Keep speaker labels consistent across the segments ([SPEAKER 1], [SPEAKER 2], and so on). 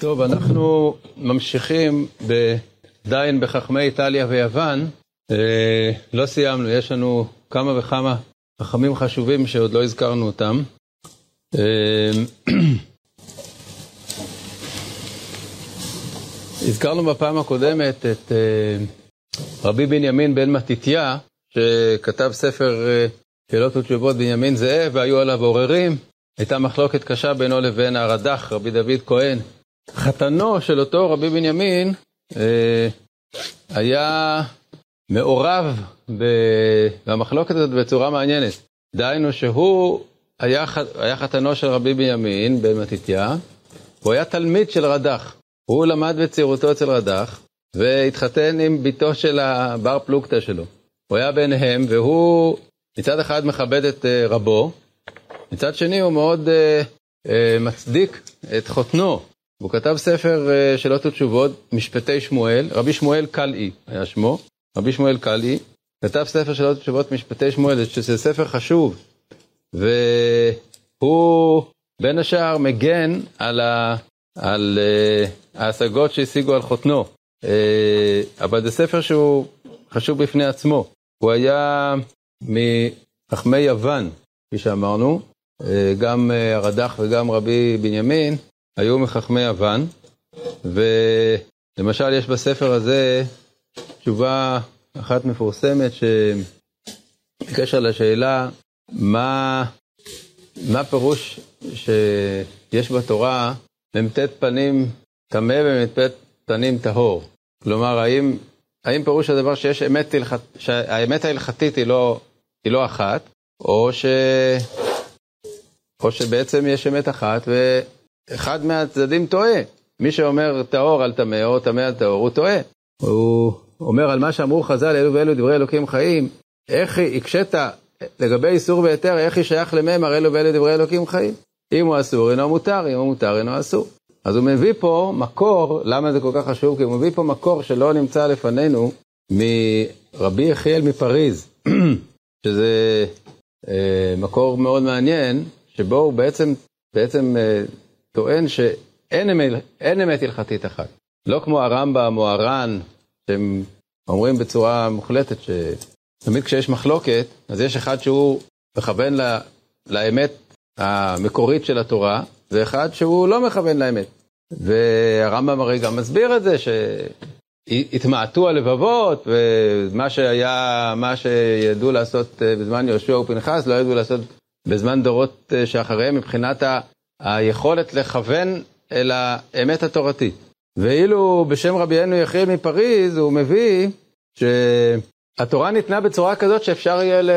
[SPEAKER 1] טוב, אנחנו ממשיכים עדיין בחכמי איטליה ויוון. אה, לא סיימנו, יש לנו כמה וכמה חכמים חשובים שעוד לא הזכרנו אותם. אה, הזכרנו בפעם הקודמת את אה, רבי בנימין בן מתתיה, שכתב ספר אה, שאלות ותשובות בנימין זאב, והיו עליו עוררים. הייתה מחלוקת קשה בינו לבין הרד"ח, רבי דוד כהן. חתנו של אותו רבי בנימין אה, היה מעורב במחלוקת הזאת בצורה מעניינת. דהיינו שהוא היה, היה חתנו של רבי בנימין בן מתתיה, הוא היה תלמיד של רד"ח. הוא למד בצעירותו אצל רד"ח, והתחתן עם בתו של הבר פלוגתא שלו. הוא היה ביניהם, והוא מצד אחד מכבד את uh, רבו, מצד שני הוא מאוד uh, uh, מצדיק את חותנו. הוא כתב ספר uh, שאלות ותשובות, משפטי שמואל, רבי שמואל קלעי היה שמו, רבי שמואל קלעי, כתב ספר שאלות ותשובות משפטי שמואל, שזה ספר חשוב, והוא בין השאר מגן על, ה, על uh, ההשגות שהשיגו על חותנו. Uh, אבל זה ספר שהוא חשוב בפני עצמו. הוא היה מחכמי יוון, כפי שאמרנו, אה, גם אה, הרד"ח וגם רבי בנימין היו מחכמי יוון, ולמשל יש בספר הזה תשובה אחת מפורסמת שבקשר לשאלה מה, מה פירוש שיש בתורה מ"ט פנים טמא ומ"ט פנים טהור. כלומר, האם האם פירוש הדבר שיש אמת הלכת, שהאמת ההלכתית היא לא, היא לא אחת, או, ש... או שבעצם יש אמת אחת ואחד מהצדדים טועה. מי שאומר טהור על טמא או טמא על טהור, הוא טועה. הוא אומר על מה שאמרו חז"ל, אלו ואלו דברי אלוקים חיים, איך הקשית לגבי איסור והיתר, איך היא שייך לממר אלו ואלו דברי אלוקים חיים? אם הוא אסור אינו מותר, אם הוא מותר אינו אסור. אז הוא מביא פה מקור, למה זה כל כך חשוב? כי הוא מביא פה מקור שלא נמצא לפנינו מרבי יחיאל מפריז, שזה אה, מקור מאוד מעניין, שבו הוא בעצם, בעצם אה, טוען שאין אמת, אמת הלכתית אחת. לא כמו הרמב"ם או הר"ן, שהם אומרים בצורה מוחלטת שתמיד כשיש מחלוקת, אז יש אחד שהוא מכוון לה, לאמת המקורית של התורה, ואחד שהוא לא מכוון לאמת. והרמב"ם הרי גם מסביר את זה, שהתמעטו הלבבות, ומה שהיה, מה שידעו לעשות בזמן יהושע ופנחס, לא ידעו לעשות בזמן דורות שאחריהם, מבחינת. היכולת לכוון אל האמת התורתית. ואילו בשם רבינו יחיאל מפריז, הוא מביא שהתורה ניתנה בצורה כזאת שאפשר יהיה, ל...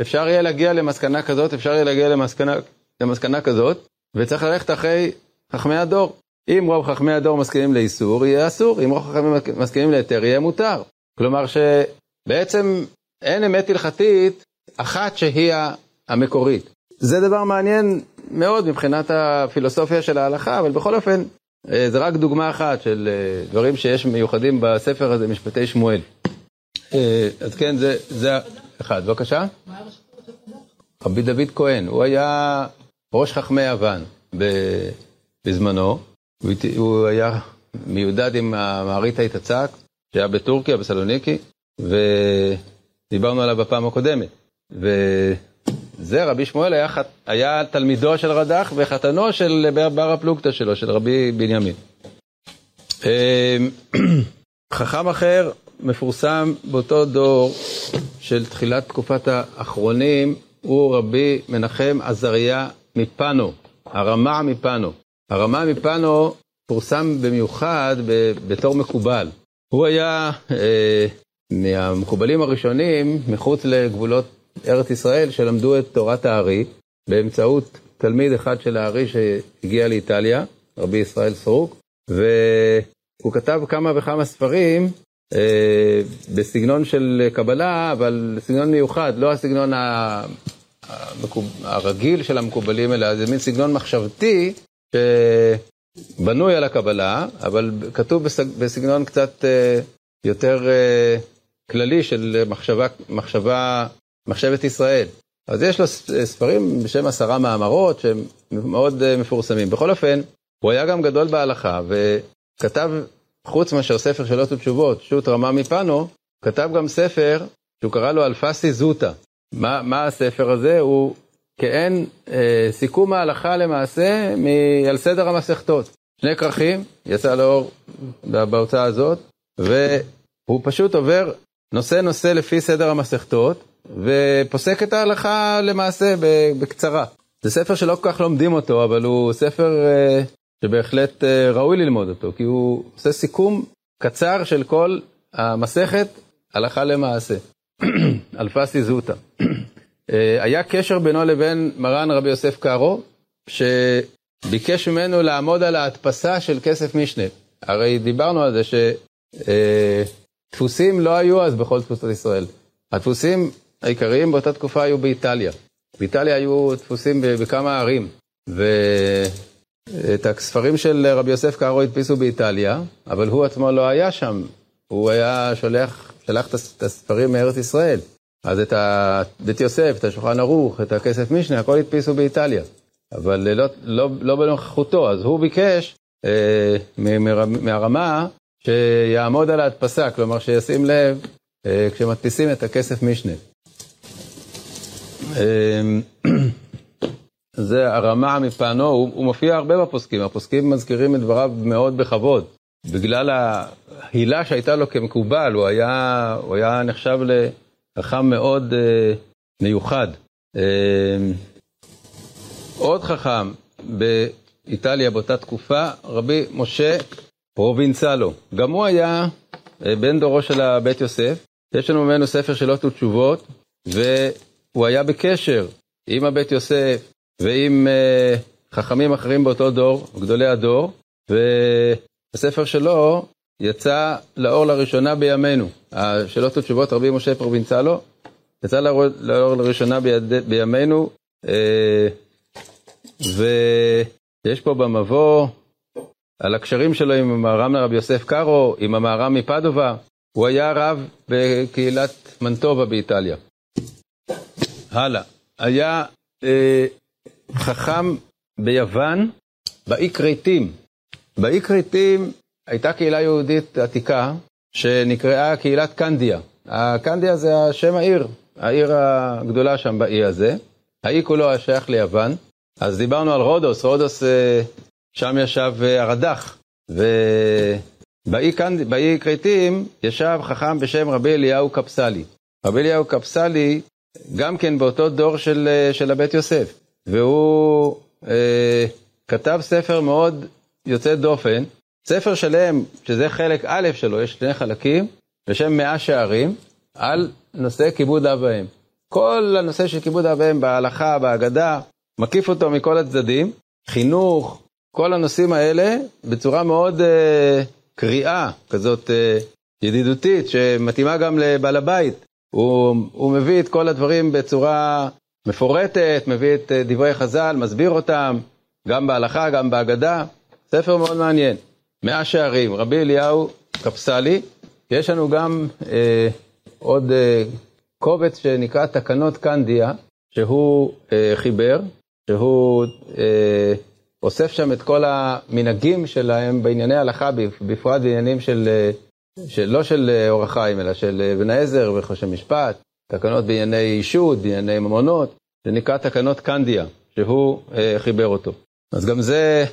[SPEAKER 1] אפשר יהיה להגיע למסקנה כזאת, אפשר יהיה להגיע למסקנה, למסקנה כזאת, וצריך ללכת אחרי חכמי הדור. אם רוב חכמי הדור מסכימים לאיסור, יהיה אסור, אם רוב חכמים מסכימים להיתר, יהיה מותר. כלומר שבעצם אין אמת הלכתית אחת שהיא המקורית. זה דבר מעניין מאוד מבחינת הפילוסופיה של ההלכה, אבל בכל אופן, אה, זה רק דוגמה אחת של אה, דברים שיש מיוחדים בספר הזה, משפטי שמואל. אה, אז כן, זה, זה אחד. בבקשה? רבי דוד כהן, הוא היה ראש חכמי יוון בזמנו. הוא היה מיודד עם המעריץ היתצ"ק, שהיה בטורקיה, בסלוניקי, ודיברנו עליו בפעם הקודמת. וזה, רבי שמואל היה, היה תלמידו של רד"ח וחתנו של בר הפלוגתא שלו, של רבי בנימין. אמ, חכם אחר מפורסם באותו דור של תחילת תקופת האחרונים, הוא רבי מנחם עזריה מפאנו, הרמה מפאנו. הרמה מפאנו פורסם במיוחד בתור מקובל. הוא היה אה, מהמקובלים הראשונים מחוץ לגבולות ארץ ישראל שלמדו את תורת הארי באמצעות תלמיד אחד של הארי שהגיע לאיטליה, רבי ישראל סרוק, והוא כתב כמה וכמה ספרים אה, בסגנון של קבלה, אבל סגנון מיוחד, לא הסגנון המקוב... הרגיל של המקובלים, אלא זה מין סגנון מחשבתי שבנוי על הקבלה, אבל כתוב בסגנון קצת אה, יותר אה, כללי של מחשבה, מחשבה, מחשבת ישראל. אז יש לו ספרים בשם עשרה מאמרות שהם מאוד אה, מפורסמים. בכל אופן, הוא היה גם גדול בהלכה, וכתב, חוץ מאשר ספר שאלות ותשובות, שו"ת רמה מפנו, כתב גם ספר שהוא קרא לו אלפסי זוטה. מה, מה הספר הזה? הוא כעין אה, סיכום ההלכה למעשה מ- על סדר המסכתות. שני כרכים, יצא לאור בהוצאה הזאת, והוא פשוט עובר נושא נושא לפי סדר המסכתות, ופוסק את ההלכה למעשה בקצרה. זה ספר שלא כל כך לומדים אותו, אבל הוא ספר אה, שבהחלט אה, ראוי ללמוד אותו, כי הוא עושה סיכום קצר של כל המסכת הלכה למעשה. אלפסי זוטה. אה, היה קשר בינו לבין מרן רבי יוסף קארו, שביקש ממנו לעמוד על ההדפסה של כסף משנה. הרי דיברנו על זה שדפוסים לא היו אז בכל תפוסות ישראל. הדפוסים העיקריים באותה תקופה היו באיטליה. באיטליה היו דפוסים בכמה ערים, ואת הספרים של רבי יוסף קארו הדפיסו באיטליה, אבל הוא עצמו לא היה שם. הוא היה שולח, שלח את הספרים מארץ ישראל. אז את בית יוסף, את השולחן ערוך, את הכסף משנה, הכל הדפיסו באיטליה. אבל לא, לא, לא בנוכחותו, אז הוא ביקש אה, מהרמה שיעמוד על ההדפסה, כלומר שישים לב אה, כשמדפיסים את הכסף משנה. אה, זה הרמה מפענו, הוא, הוא מופיע הרבה בפוסקים, הפוסקים מזכירים את דבריו מאוד בכבוד. בגלל ההילה שהייתה לו כמקובל, הוא היה, הוא היה נחשב לחכם מאוד אה, מיוחד. אה, עוד חכם באיטליה באותה תקופה, רבי משה פרובינצלו. גם הוא היה אה, בן דורו של הבית יוסף. יש לנו ממנו ספר שאלות ותשובות, והוא היה בקשר עם הבית יוסף ועם אה, חכמים אחרים באותו דור, גדולי הדור, והספר שלו יצא לאור לראשונה בימינו. השאלות ותשובות רבי משה פרובינצלו, יצא לאור, לאור לראשונה ביד, בימינו, אה, ויש פה במבוא על הקשרים שלו עם המהר"ם לרבי יוסף קארו, עם המהר"ם מפדובה, הוא היה רב בקהילת מנטובה באיטליה. הלאה, היה אה, חכם ביוון, באי כרתים. באי כרתים הייתה קהילה יהודית עתיקה שנקראה קהילת קנדיה. הקנדיה זה השם העיר, העיר הגדולה שם באי הזה. האי כולו היה שייך ליוון. אז דיברנו על רודוס, רודוס אה, שם ישב אה, הרד"ח, ובאי כרתים ישב חכם בשם רבי אליהו קפסלי. רבי אליהו קפסלי, גם כן באותו דור של, אה, של הבית יוסף, והוא אה, כתב ספר מאוד יוצא דופן, ספר שלם, שזה חלק א' שלו, יש שני חלקים, בשם מאה שערים, על נושא כיבוד אב ואם. כל הנושא של כיבוד אב ואם בהלכה, בהגדה, מקיף אותו מכל הצדדים, חינוך, כל הנושאים האלה בצורה מאוד אה, קריאה, כזאת אה, ידידותית, שמתאימה גם לבעל הבית. הוא, הוא מביא את כל הדברים בצורה מפורטת, מביא את אה, דברי חז"ל, מסביר אותם, גם בהלכה, גם בהגדה. ספר מאוד מעניין. מאה שערים, רבי אליהו קפסלי. יש לנו גם אה, עוד אה, קובץ שנקרא תקנות קנדיה, שהוא אה, חיבר, שהוא אה, אוסף שם את כל המנהגים שלהם בענייני הלכה, בפרט בעניינים של, של לא של אור החיים, אלא של בן העזר וחושי משפט, תקנות בענייני אישות, בענייני ממונות, זה נקרא תקנות קנדיה, שהוא אה, חיבר אותו. אז גם זה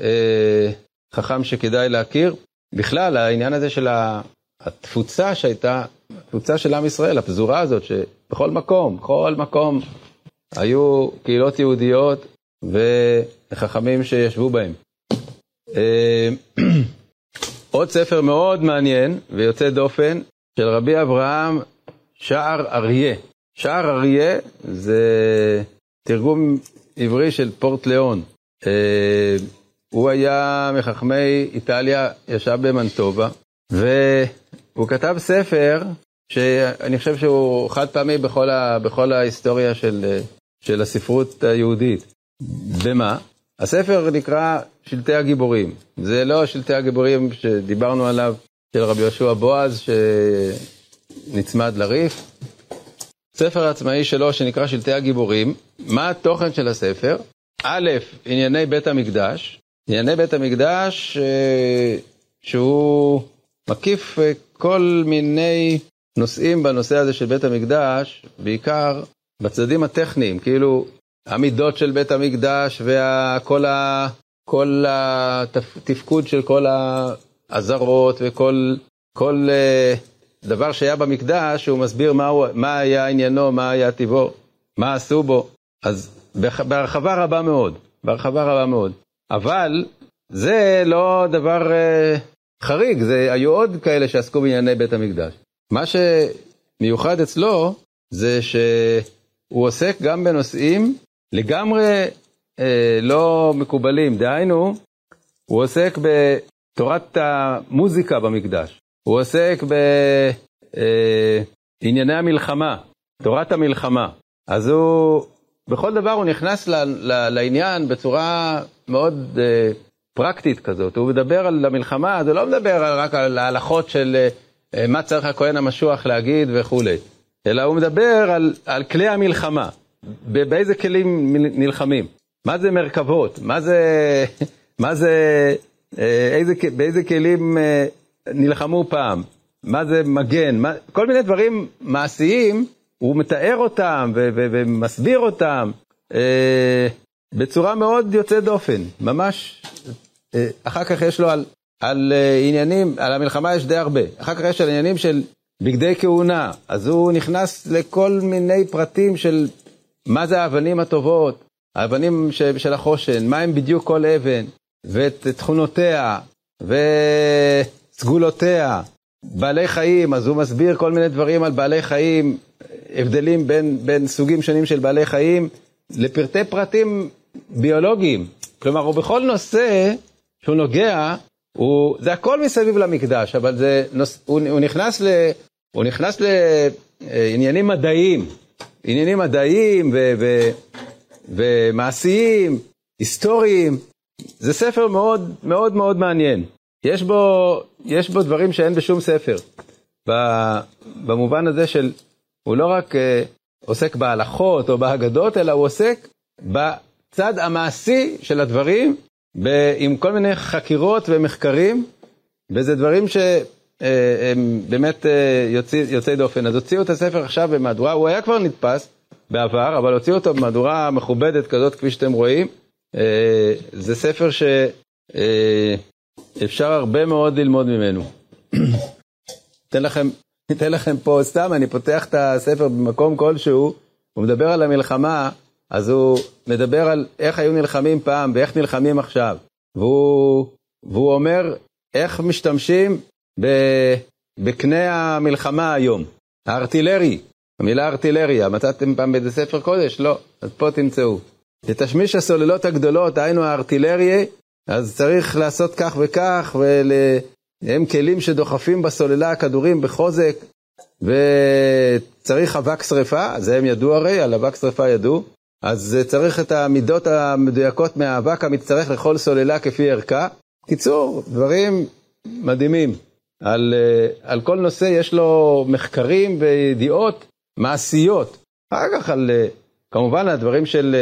[SPEAKER 1] אה, חכם שכדאי להכיר. בכלל, העניין הזה של התפוצה שהייתה, התפוצה של עם ישראל, הפזורה הזאת, שבכל מקום, בכל מקום, היו קהילות יהודיות וחכמים שישבו בהם. אה, עוד ספר מאוד מעניין ויוצא דופן של רבי אברהם שער אריה. שער אריה זה תרגום עברי של פורט ליאון. אה, הוא היה מחכמי איטליה, ישב במנטובה, והוא כתב ספר שאני חושב שהוא חד פעמי בכל, ה, בכל ההיסטוריה של, של הספרות היהודית. במה? הספר נקרא שלטי הגיבורים. זה לא שלטי הגיבורים שדיברנו עליו, של רבי יהושע בועז, שנצמד לריף. ספר עצמאי שלו שנקרא שלטי הגיבורים. מה התוכן של הספר? א', ענייני בית המקדש, ענייני בית המקדש אה, שהוא מקיף אה, כל מיני נושאים בנושא הזה של בית המקדש, בעיקר בצדדים הטכניים, כאילו המידות של בית המקדש וכל כל התפקוד של כל האזהרות וכל כל, uh, דבר שהיה במקדש, הוא מסביר מה, הוא, מה היה עניינו, מה היה טיבו, מה עשו בו. אז בהרחבה רבה מאוד, בהרחבה רבה מאוד. אבל זה לא דבר uh, חריג, זה, היו עוד כאלה שעסקו בענייני בית המקדש. מה שמיוחד אצלו זה שהוא עוסק גם בנושאים לגמרי אה, לא מקובלים, דהיינו, הוא עוסק בתורת המוזיקה במקדש, הוא עוסק בענייני אה, המלחמה, תורת המלחמה. אז הוא, בכל דבר הוא נכנס ל, ל, לעניין בצורה מאוד אה, פרקטית כזאת. הוא מדבר על המלחמה, זה לא מדבר רק על ההלכות של אה, מה צריך הכהן המשוח להגיד וכולי, אלא הוא מדבר על, על כלי המלחמה, באיזה כלים נלחמים, מה זה מרכבות, מה זה, מה זה, אה, איזה, באיזה כלים אה, נלחמו פעם, מה זה מגן, מה, כל מיני דברים מעשיים, הוא מתאר אותם ו, ו, ומסביר אותם אה, בצורה מאוד יוצאת דופן, ממש, אה, אחר כך יש לו על, על uh, עניינים, על המלחמה יש די הרבה. אחר כך יש על עניינים של בגדי כהונה, אז הוא נכנס לכל מיני פרטים של מה זה האבנים הטובות, האבנים של החושן, מה הם בדיוק כל אבן, ואת תכונותיה, וסגולותיה, בעלי חיים, אז הוא מסביר כל מיני דברים על בעלי חיים, הבדלים בין, בין סוגים שונים של בעלי חיים, לפרטי פרטים ביולוגיים. כלומר, הוא בכל נושא שהוא נוגע, הוא, זה הכל מסביב למקדש, אבל זה, הוא, הוא נכנס, ל, הוא נכנס לעניינים מדעיים, עניינים מדעיים ו, ו, ומעשיים, היסטוריים. זה ספר מאוד מאוד מאוד מעניין. יש בו, יש בו דברים שאין בשום ספר. במובן הזה של, הוא לא רק uh, עוסק בהלכות או בהגדות, אלא הוא עוסק בצד המעשי של הדברים עם כל מיני חקירות ומחקרים, וזה דברים שהם אה, באמת אה, יוצאי, יוצאי דופן. אז הוציאו את הספר עכשיו במהדורה, הוא היה כבר נתפס בעבר, אבל הוציאו אותו במהדורה מכובדת כזאת, כפי שאתם רואים. אה, זה ספר שאפשר הרבה מאוד ללמוד ממנו. אתן לכם, אתן לכם פה סתם, אני פותח את הספר במקום כלשהו, הוא מדבר על המלחמה אז הוא מדבר על איך היו נלחמים פעם ואיך נלחמים עכשיו. והוא, והוא אומר איך משתמשים בקנה המלחמה היום. הארטילרי, המילה ארטילריה, מצאתם פעם באיזה ספר קודש? לא, אז פה תמצאו. לתשמיש הסוללות הגדולות, היינו הארטילריה, אז צריך לעשות כך וכך, והם כלים שדוחפים בסוללה הכדורים בחוזק, וצריך אבק שרפה, זה הם ידעו הרי, על אבק שרפה ידעו, אז צריך את המידות המדויקות מהאבק המצטרך לכל סוללה כפי ערכה. קיצור, דברים מדהימים. על, אה, על כל נושא יש לו מחקרים וידיעות מעשיות. אחר כך על, אה, כמובן, הדברים של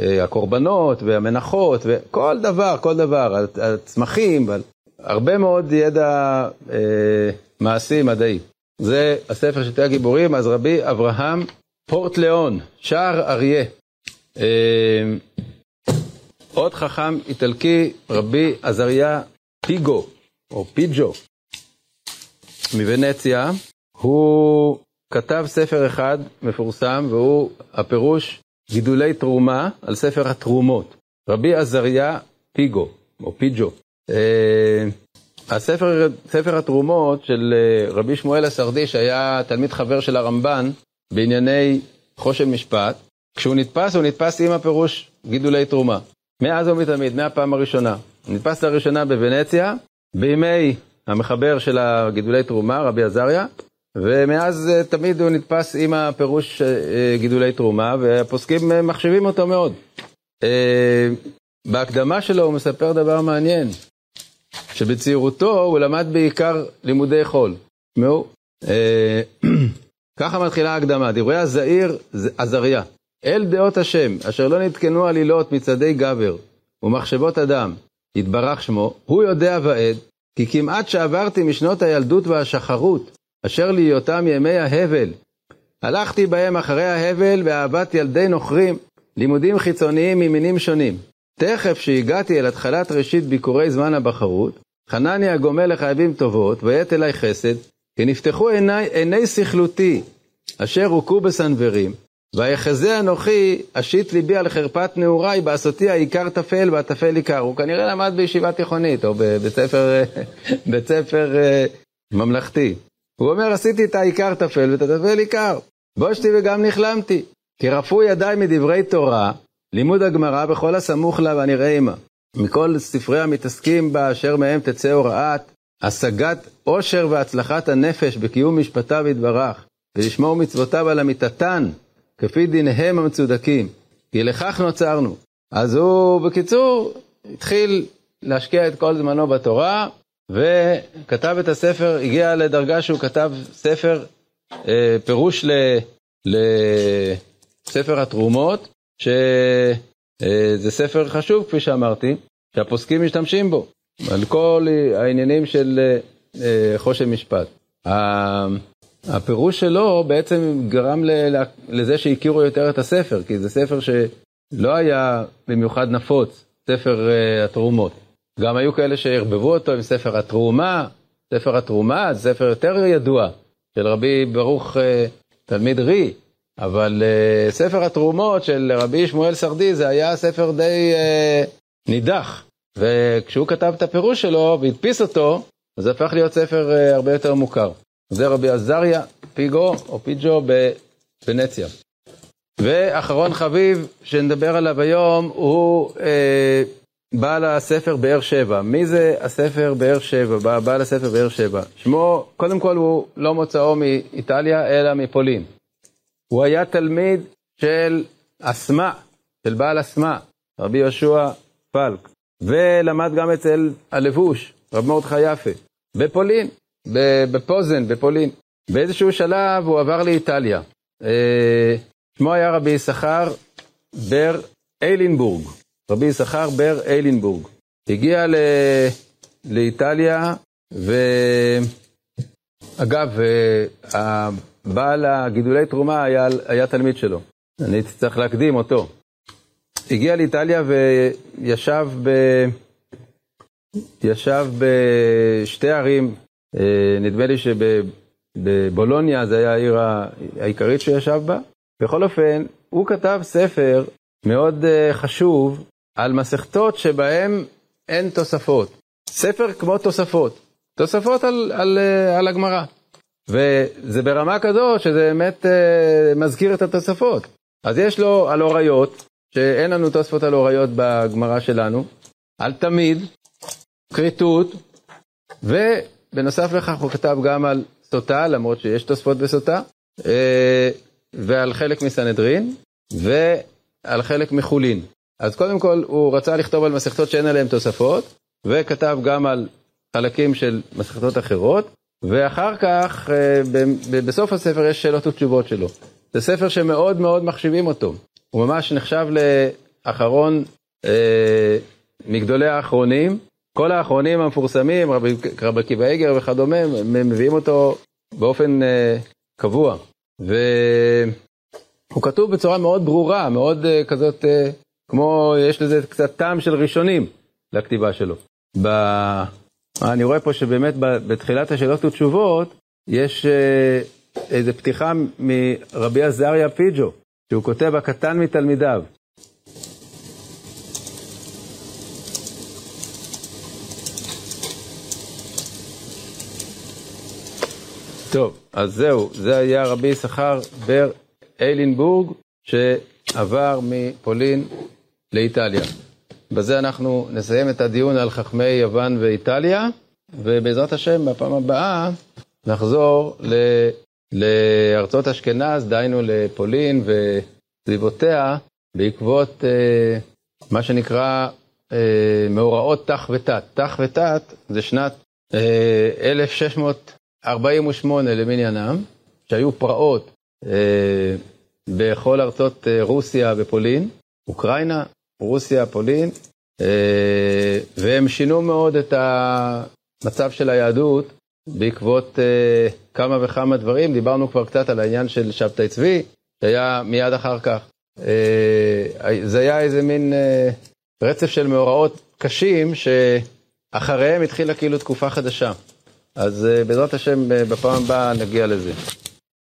[SPEAKER 1] אה, הקורבנות והמנחות וכל דבר, כל דבר, על הצמחים, הרבה מאוד ידע אה, מעשי מדעי. זה הספר של תהיה הגיבורים, אז רבי אברהם פורטליאון, שער אריה. אמ, עוד חכם איטלקי, רבי עזריה פיגו, או פיג'ו, מוונציה, הוא כתב ספר אחד מפורסם, והוא הפירוש גידולי תרומה על ספר התרומות. רבי עזריה פיגו, או פיג'ו. אמ, הספר, ספר התרומות של אה, רבי שמואל הסרדי, שהיה תלמיד חבר של הרמב"ן בענייני חושן משפט, כשהוא נתפס, הוא נתפס עם הפירוש גידולי תרומה. מאז ומתמיד, מהפעם הראשונה. נתפס לראשונה בוונציה, בימי המחבר של הגידולי תרומה, רבי עזריה, ומאז אה, תמיד הוא נתפס עם הפירוש אה, גידולי תרומה, והפוסקים אה, מחשיבים אותו מאוד. בהקדמה שלו הוא מספר דבר מעניין, שבצעירותו הוא למד בעיקר לימודי חול. תשמעו, ככה מתחילה ההקדמה, דברי הזעיר עזריה. אל דעות השם, אשר לא נתקנו עלילות מצעדי גבר ומחשבות אדם, יתברך שמו, הוא יודע ועד, כי כמעט שעברתי משנות הילדות והשחרות, אשר להיותם ימי ההבל. הלכתי בהם אחרי ההבל ואהבת ילדי נוכרים, לימודים חיצוניים ממינים שונים. תכף שהגעתי אל התחלת ראשית ביקורי זמן הבחרות, חנני הגומל לחייבים טובות, ויית אלי חסד, כי נפתחו עיני, עיני סכלותי, אשר הוכו בסנוורים, ויחזה אנוכי, אשית ליבי על חרפת נעוריי, בעשותי העיקר טפל והטפל עיקר. הוא כנראה למד בישיבה תיכונית, או בבית ספר, בית ספר אה, ממלכתי. הוא אומר, עשיתי את העיקר טפל ואת הטפל עיקר. בושתי וגם נכלמתי. כי רפו ידיי מדברי תורה, לימוד הגמרא בכל הסמוך לה והנראה עמה. מכל ספרי המתעסקים בה, אשר מהם תצא הוראת השגת עושר והצלחת הנפש בקיום משפטיו יתברך, ולשמור מצוותיו על אמיתתן, כפי דיניהם המצודקים, כי לכך נוצרנו. אז הוא, בקיצור, התחיל להשקיע את כל זמנו בתורה, וכתב את הספר, הגיע לדרגה שהוא כתב ספר, אה, פירוש ל, לספר התרומות, שזה אה, ספר חשוב, כפי שאמרתי, שהפוסקים משתמשים בו, על כל העניינים של אה, אה חושן משפט. הפירוש שלו בעצם גרם לזה שהכירו יותר את הספר, כי זה ספר שלא היה במיוחד נפוץ, ספר uh, התרומות. גם היו כאלה שערבבו אותו עם ספר התרומה, ספר התרומה זה ספר יותר ידוע, של רבי ברוך uh, תלמיד רי, אבל uh, ספר התרומות של רבי שמואל סרדי זה היה ספר די uh, נידח, וכשהוא כתב את הפירוש שלו והדפיס אותו, זה הפך להיות ספר uh, הרבה יותר מוכר. זה רבי עזריה פיגו או פיג'ו בוונציה. ואחרון חביב שנדבר עליו היום הוא אה, בעל הספר באר שבע. מי זה הספר באר שבע, בעל הספר באר שבע? שמו, קודם כל הוא לא מוצאו מאיטליה אלא מפולין. הוא היה תלמיד של אסמה, של בעל אסמה, רבי יהושע פלק, ולמד גם אצל הלבוש, רב מרדכי יפה, בפולין. בפוזן, בפולין. באיזשהו שלב הוא עבר לאיטליה. אה, שמו היה רבי יששכר בר איילינבורג. רבי יששכר בר איילינבורג. הגיע ל... לאיטליה, ואגב, אה, בעל הגידולי תרומה היה, היה תלמיד שלו. אני צריך להקדים אותו. הגיע לאיטליה וישב ב... ישב בשתי ערים נדמה לי שבבולוניה זה היה העיר העיקרית שישב בה. בכל אופן, הוא כתב ספר מאוד אה, חשוב על מסכתות שבהן אין תוספות. ספר כמו תוספות. תוספות על, על, אה, על הגמרא. וזה ברמה כזו שזה באמת מזכיר את התוספות. אז יש לו על אוריות, שאין לנו תוספות על אוריות בגמרא שלנו, על תמיד, כריתות, ו... בנוסף לכך הוא כתב גם על סוטה, למרות שיש תוספות בסוטה, אה, ועל חלק מסנהדרין, ועל חלק מחולין. אז קודם כל הוא רצה לכתוב על מסכתות שאין עליהן תוספות, וכתב גם על חלקים של מסכתות אחרות, ואחר כך אה, בסוף הספר יש שאלות ותשובות שלו. זה ספר שמאוד מאוד מחשיבים אותו. הוא ממש נחשב לאחרון אה, מגדולי האחרונים, כל האחרונים המפורסמים, רבי, רבי עקיבא איגר וכדומה, מביאים אותו באופן uh, קבוע. והוא כתוב בצורה מאוד ברורה, מאוד uh, כזאת, uh, כמו, יש לזה קצת טעם של ראשונים לכתיבה שלו. ב... אני רואה פה שבאמת בתחילת השאלות ותשובות, יש uh, איזו פתיחה מרבי עזריה פיג'ו, שהוא כותב הקטן מתלמידיו. טוב, אז זהו, זה היה רבי יששכר בר איילינבורג, שעבר מפולין לאיטליה. בזה אנחנו נסיים את הדיון על חכמי יוון ואיטליה, ובעזרת השם, בפעם הבאה נחזור ל... לארצות אשכנז, דהיינו לפולין וסביבותיה, בעקבות אה, מה שנקרא אה, מאורעות תח ותת. תח ותת זה שנת אה, 1600 48 למניינם, שהיו פרעות אה, בכל ארצות אה, רוסיה ופולין, אוקראינה, רוסיה, פולין, והם שינו מאוד את המצב של היהדות בעקבות כמה וכמה דברים. דיברנו כבר קצת על העניין של שבתאי צבי, שהיה מיד אחר כך. זה היה איזה מין רצף של מאורעות קשים, שאחריהם התחילה כאילו תקופה חדשה. אז בעזרת השם, בפעם הבאה נגיע לזה.